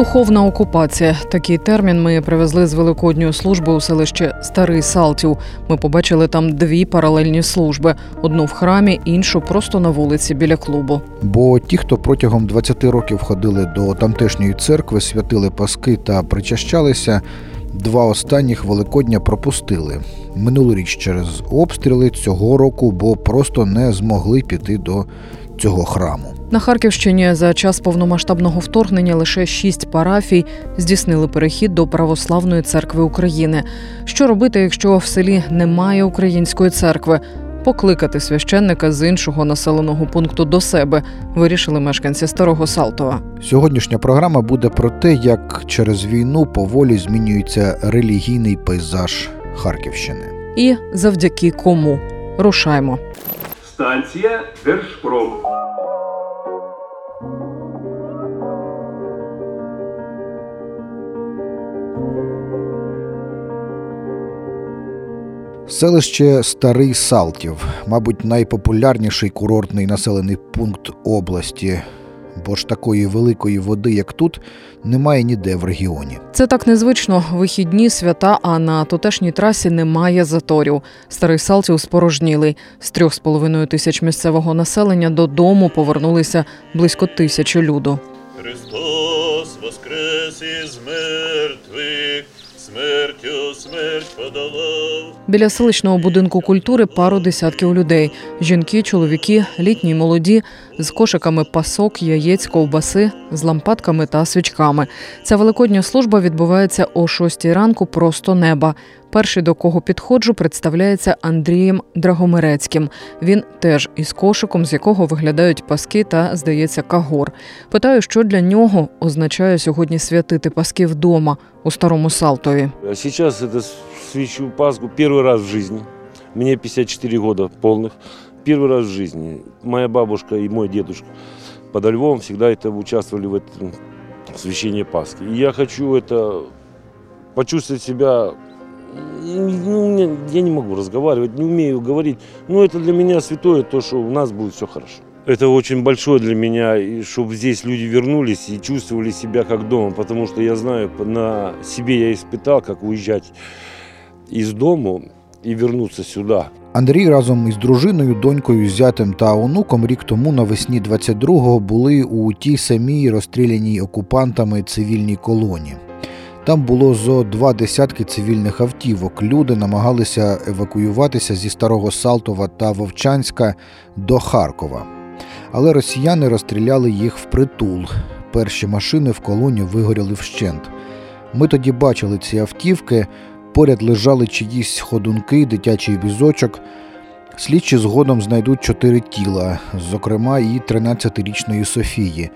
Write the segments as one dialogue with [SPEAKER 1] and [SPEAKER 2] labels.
[SPEAKER 1] Духовна окупація. Такий термін ми привезли з великодньої служби у селище Старий Салтів. Ми побачили там дві паралельні служби: одну в храмі, іншу просто на вулиці біля клубу.
[SPEAKER 2] Бо ті, хто протягом 20 років ходили до тамтешньої церкви, святили паски та причащалися, два останніх Великодня пропустили. Минулоріч через обстріли цього року, бо просто не змогли піти до цього храму.
[SPEAKER 1] На Харківщині за час повномасштабного вторгнення лише шість парафій здійснили перехід до православної церкви України. Що робити, якщо в селі немає української церкви? Покликати священника з іншого населеного пункту до себе вирішили мешканці старого Салтова.
[SPEAKER 2] Сьогоднішня програма буде про те, як через війну поволі змінюється релігійний пейзаж Харківщини.
[SPEAKER 1] І завдяки кому рушаймо.
[SPEAKER 3] Станція Держпром.
[SPEAKER 2] Селище Старий Салтів, мабуть, найпопулярніший курортний населений пункт області, бо ж такої великої води, як тут, немає ніде в регіоні.
[SPEAKER 1] Це так незвично. Вихідні свята, а на тутешній трасі немає заторів. Старий Салтів спорожнілий. З трьох з половиною тисяч місцевого населення додому повернулися близько тисячі люду.
[SPEAKER 4] Христос воскрес із мертвих, смертю смерть подолав.
[SPEAKER 1] Біля селищного будинку культури пару десятків людей: жінки, чоловіки, літні й молоді, з кошиками пасок, яєць, ковбаси, з лампадками та свічками. Ця великодня служба відбувається о 6 ранку просто неба. Перший, до кого підходжу, представляється Андрієм Драгомирецьким. Він теж із кошиком, з якого виглядають паски та, здається, кагор. Питаю, що для нього означає сьогодні святити паски вдома у старому Салтові.
[SPEAKER 5] А Сейчас это свечу Пасху первый раз в жизни. Мне 54 года полных. Первый раз в жизни. Моя бабушка и мой дедушка под Львовом всегда это участвовали в этом священии Пасхи. И я хочу это почувствовать себя ну, у меня- я не могу разговаривать, не умею говорить. Но это для меня святое, то, что у нас будет все хорошо. Это очень большое для меня, и чтобы здесь люди вернулись и чувствовали себя как дома, потому что я знаю, на себе я испытал, как уезжать из дому и вернуться сюда.
[SPEAKER 2] Андрій разом із дружиною, донькою, зятем та онуком рік тому навесні 22-го були у тій самій розстріляній окупантами цивільній колоні. Там було зо два десятки цивільних автівок. Люди намагалися евакуюватися зі Старого Салтова та Вовчанська до Харкова. Але росіяни розстріляли їх впритул. Перші машини в колоні вигоріли вщент. Ми тоді бачили ці автівки, поряд лежали чиїсь ходунки, дитячий візочок. Слідчі згодом знайдуть чотири тіла, зокрема і 13-річної Софії.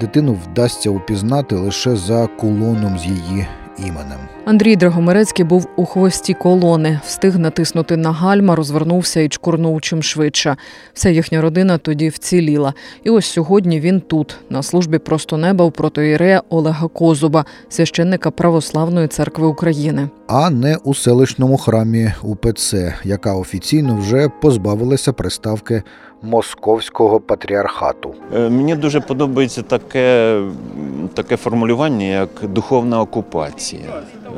[SPEAKER 2] Дитину вдасться упізнати лише за кулоном з її іменем.
[SPEAKER 1] Андрій Драгомирецький був у хвості колони, встиг натиснути на гальма, розвернувся і чкурнув чим швидше. Вся їхня родина тоді вціліла. І ось сьогодні він тут, на службі просто неба у протоірея Олега Козуба, священника Православної церкви України.
[SPEAKER 2] А не у селищному храмі УПЦ, яка офіційно вже позбавилася приставки Московського патріархату.
[SPEAKER 6] Е, Мені дуже подобається таке, таке формулювання, як духовна окупація.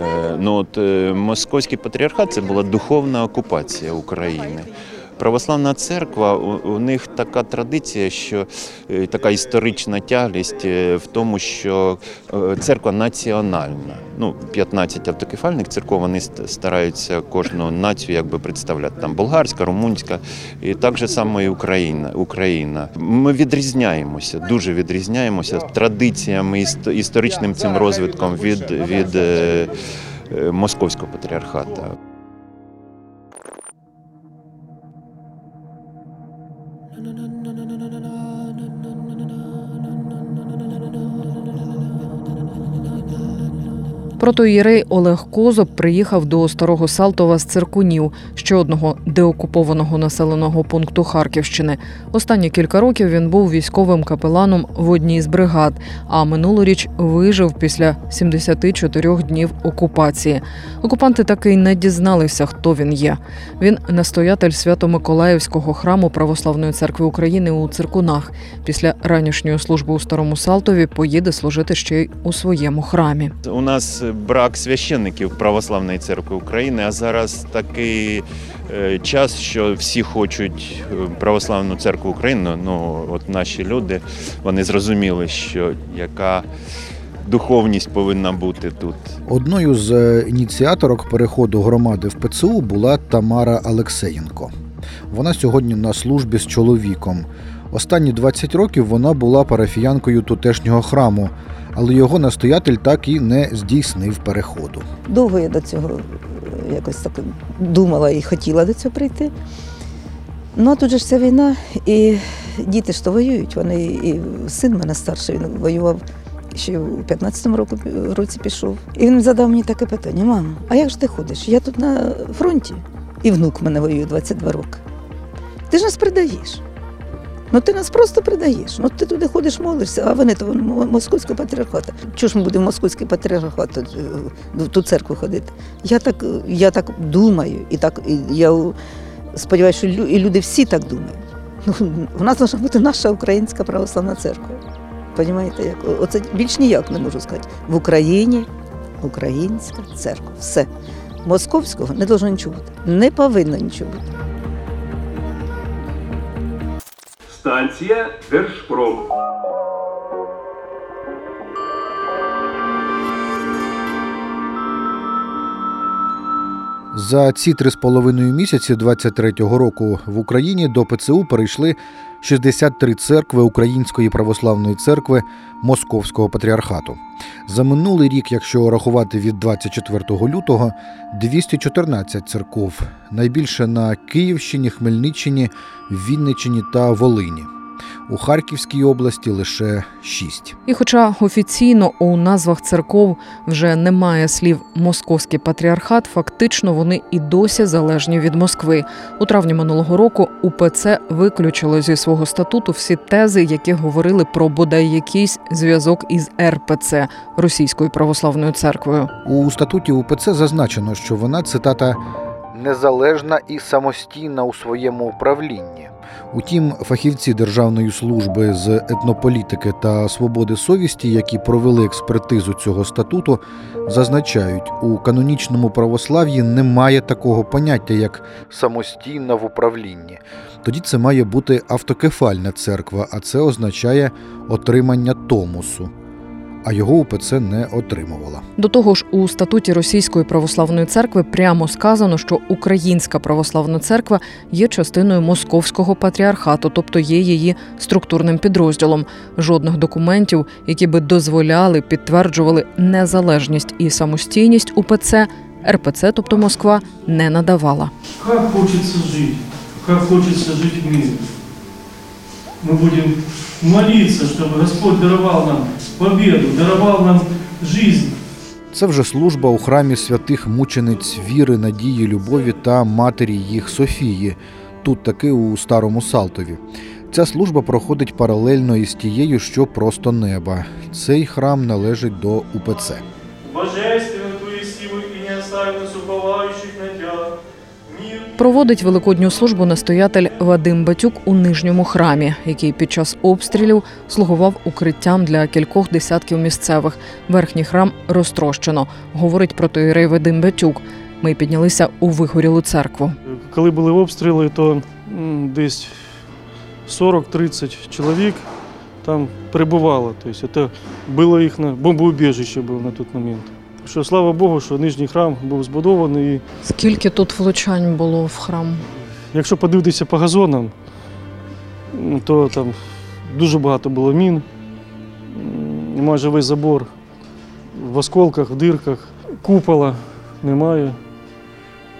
[SPEAKER 6] Е, Ну, от, е, Московський патріархат це була духовна окупація України. Православна церква, у, у них така традиція, що е, така історична тяглість е, в тому, що е, церква національна. Ну, 15 автокефальних церков вони стараються кожну націю якби представляти. Там болгарська, румунська і так же само і Україна. Україна. Ми відрізняємося, дуже відрізняємося традиціями, іст- історичним цим розвитком від, від московського патріархату.
[SPEAKER 1] Протоїрей Олег Козоб приїхав до Старого Салтова з Циркунів, ще одного деокупованого населеного пункту Харківщини. Останні кілька років він був військовим капеланом в одній з бригад, а минулоріч вижив після 74 днів окупації. Окупанти таки й не дізналися, хто він є. Він настоятель Свято-Миколаївського храму Православної церкви України у Циркунах. Після ранішньої служби у Старому Салтові поїде служити ще й у своєму храмі.
[SPEAKER 6] У нас брак священників Православної церкви України, а зараз такий е, час, що всі хочуть е, Православну церкву України. Ну, от наші люди вони зрозуміли, що яка духовність повинна бути тут.
[SPEAKER 2] Одною з е, ініціаторок переходу громади в ПЦУ була Тамара Алексеєнко. Вона сьогодні на службі з чоловіком. Останні 20 років вона була парафіянкою тутешнього храму, але його настоятель так і не здійснив переходу.
[SPEAKER 7] Довго я до цього е, якось так думала і хотіла до цього прийти. Ну а тут же ж ця війна, і діти ж то воюють. Вони і син мене старший, він воював ще у 15-му року, році пішов. І він задав мені таке питання: мамо, а як ж ти ходиш? Я тут на фронті, і внук мене воює 22 роки. Ти ж нас придаєш. Ну ти нас просто придаєш. Ну ти туди ходиш, молишся, а вони то московського патріархату. Чого ж ми будемо московський патріархат е, в ту церкву ходити? Я так, я так думаю, і так і я сподіваюся, що і люди всі так думають. Ну, у нас має бути наша українська православна церква. Понімаєте, як? Оце більш ніяк не можу сказати. В Україні українська церква. Все. Московського не должно нічого бути. Не повинно нічого бути.
[SPEAKER 3] Станція Держпром.
[SPEAKER 2] За ці три з половиною місяці 23-го року в Україні до ПЦУ перейшли 63 церкви Української православної церкви Московського патріархату. За минулий рік, якщо рахувати від 24 лютого, 214 церков, найбільше на Київщині, Хмельниччині, Вінниччині та Волині. У Харківській області лише 6.
[SPEAKER 1] І хоча офіційно у назвах церков вже немає слів московський патріархат, фактично вони і досі залежні від Москви. У травні минулого року УПЦ виключило зі свого статуту всі тези, які говорили про бодай якийсь зв'язок із РПЦ Російською православною церквою.
[SPEAKER 2] У статуті УПЦ зазначено, що вона цитата незалежна і самостійна у своєму управлінні. Утім, фахівці Державної служби з етнополітики та свободи совісті, які провели експертизу цього статуту, зазначають, у канонічному православ'ї немає такого поняття, як самостійна в управлінні. Тоді це має бути автокефальна церква, а це означає отримання томусу. А його УПЦ не отримувала.
[SPEAKER 1] До того ж, у статуті Російської православної церкви прямо сказано, що Українська православна церква є частиною московського патріархату, тобто є її структурним підрозділом. Жодних документів, які би дозволяли, підтверджували незалежність і самостійність УПЦ, РПЦ, тобто Москва, не надавала.
[SPEAKER 8] Как хочется жить, как хочется жить в мире. Мы будем молиться, чтобы Господь даровал нам победу, даровал нам жизнь.
[SPEAKER 2] Це вже служба у храмі святих мучениць віри, надії, любові та матері їх Софії, тут таки у старому Салтові. Ця служба проходить паралельно із тією, що просто неба. Цей храм належить до УПЦ.
[SPEAKER 8] Божественную
[SPEAKER 1] Проводить великодню службу настоятель Вадим Батюк у нижньому храмі, який під час обстрілів слугував укриттям для кількох десятків місцевих. Верхній храм розтрощено, говорить протоїрей Вадим Батюк. Ми піднялися у вигорілу церкву.
[SPEAKER 9] Коли були обстріли, то
[SPEAKER 8] десь 40-30 чоловік там перебувало. Тобто це було їх на бомбоубіжище було на той момент. Що слава Богу, що нижній храм був збудований.
[SPEAKER 1] Скільки тут влучань було в храм?
[SPEAKER 8] якщо подивитися по газонам, то там дуже багато було мін, майже весь забор в осколках, в дирках, купола немає,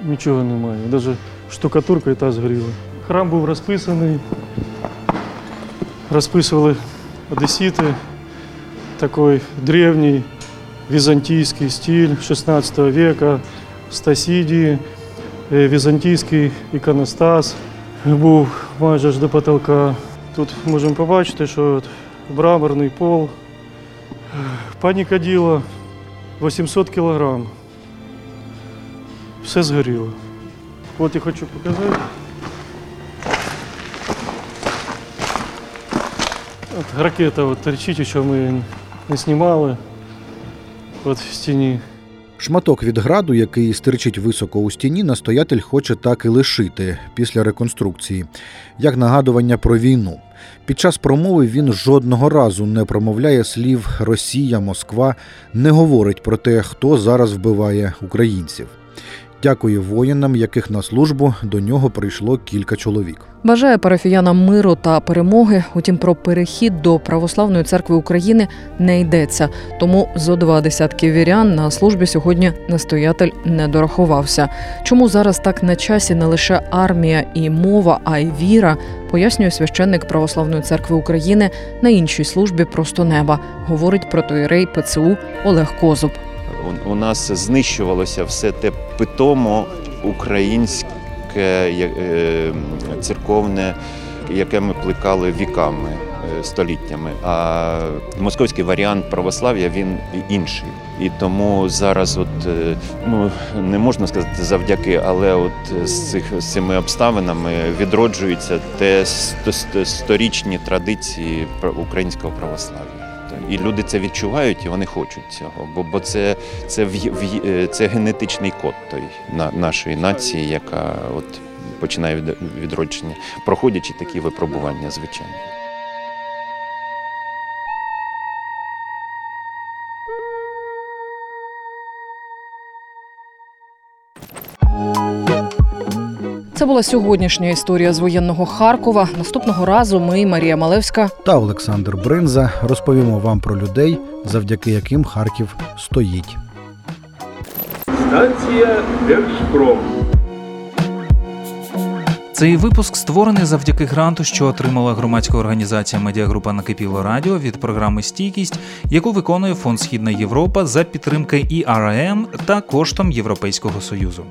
[SPEAKER 8] нічого немає. Навіть штукатурка і та згоріла. Храм був розписаний, розписували одесіти, такий древній візантійський стиль 16 века, Стасідії, е, візантійський іконостас був майже аж до потолка. Тут можемо побачити, що от мраморний пол, пані каділа 800 кілограм. Все згоріло. От я хочу показати. От ракета от торчить, що ми не знімали. От в стіні.
[SPEAKER 2] Шматок від граду, який стирчить високо у стіні, настоятель хоче так і лишити після реконструкції, як нагадування про війну. Під час промови він жодного разу не промовляє слів Росія, Москва, не говорить про те, хто зараз вбиває українців. Дякує воїнам, яких на службу до нього прийшло кілька чоловік.
[SPEAKER 1] Бажає парафіянам миру та перемоги. Утім, про перехід до православної церкви України не йдеться. Тому зо два десятки вірян на службі сьогодні настоятель не дорахувався. Чому зараз так на часі не лише армія і мова, а й віра, пояснює священник Православної церкви України на іншій службі просто неба, говорить протоїрей ПЦУ Олег Козуб.
[SPEAKER 6] У- нас знищувалося все те питомо українське е, церковне, яке ми плекали віками, е, століттями. А московський варіант православ'я він інший. І тому зараз, от е, ну не можна сказати завдяки, але от з цих з цими обставинами відроджуються те сто- сто- сторічні традиції українського православ'я. І люди це відчувають, і вони хочуть цього. Бо, бо це, це, в, в, е, це генетичний код той на, нашої нації, яка от починає від, відродження, проходячи такі випробування, звичайно.
[SPEAKER 1] Це була сьогоднішня історія з воєнного Харкова. Наступного разу ми, Марія Малевська,
[SPEAKER 2] Та Олександр Бринза розповімо вам про людей, завдяки яким Харків стоїть.
[SPEAKER 3] Станція Держпром.
[SPEAKER 9] Цей випуск створений завдяки гранту, що отримала громадська організація Медіагрупа Накипіло Радіо від програми Стійкість, яку виконує Фонд Східна Європа за підтримки ІРМ та коштом Європейського союзу.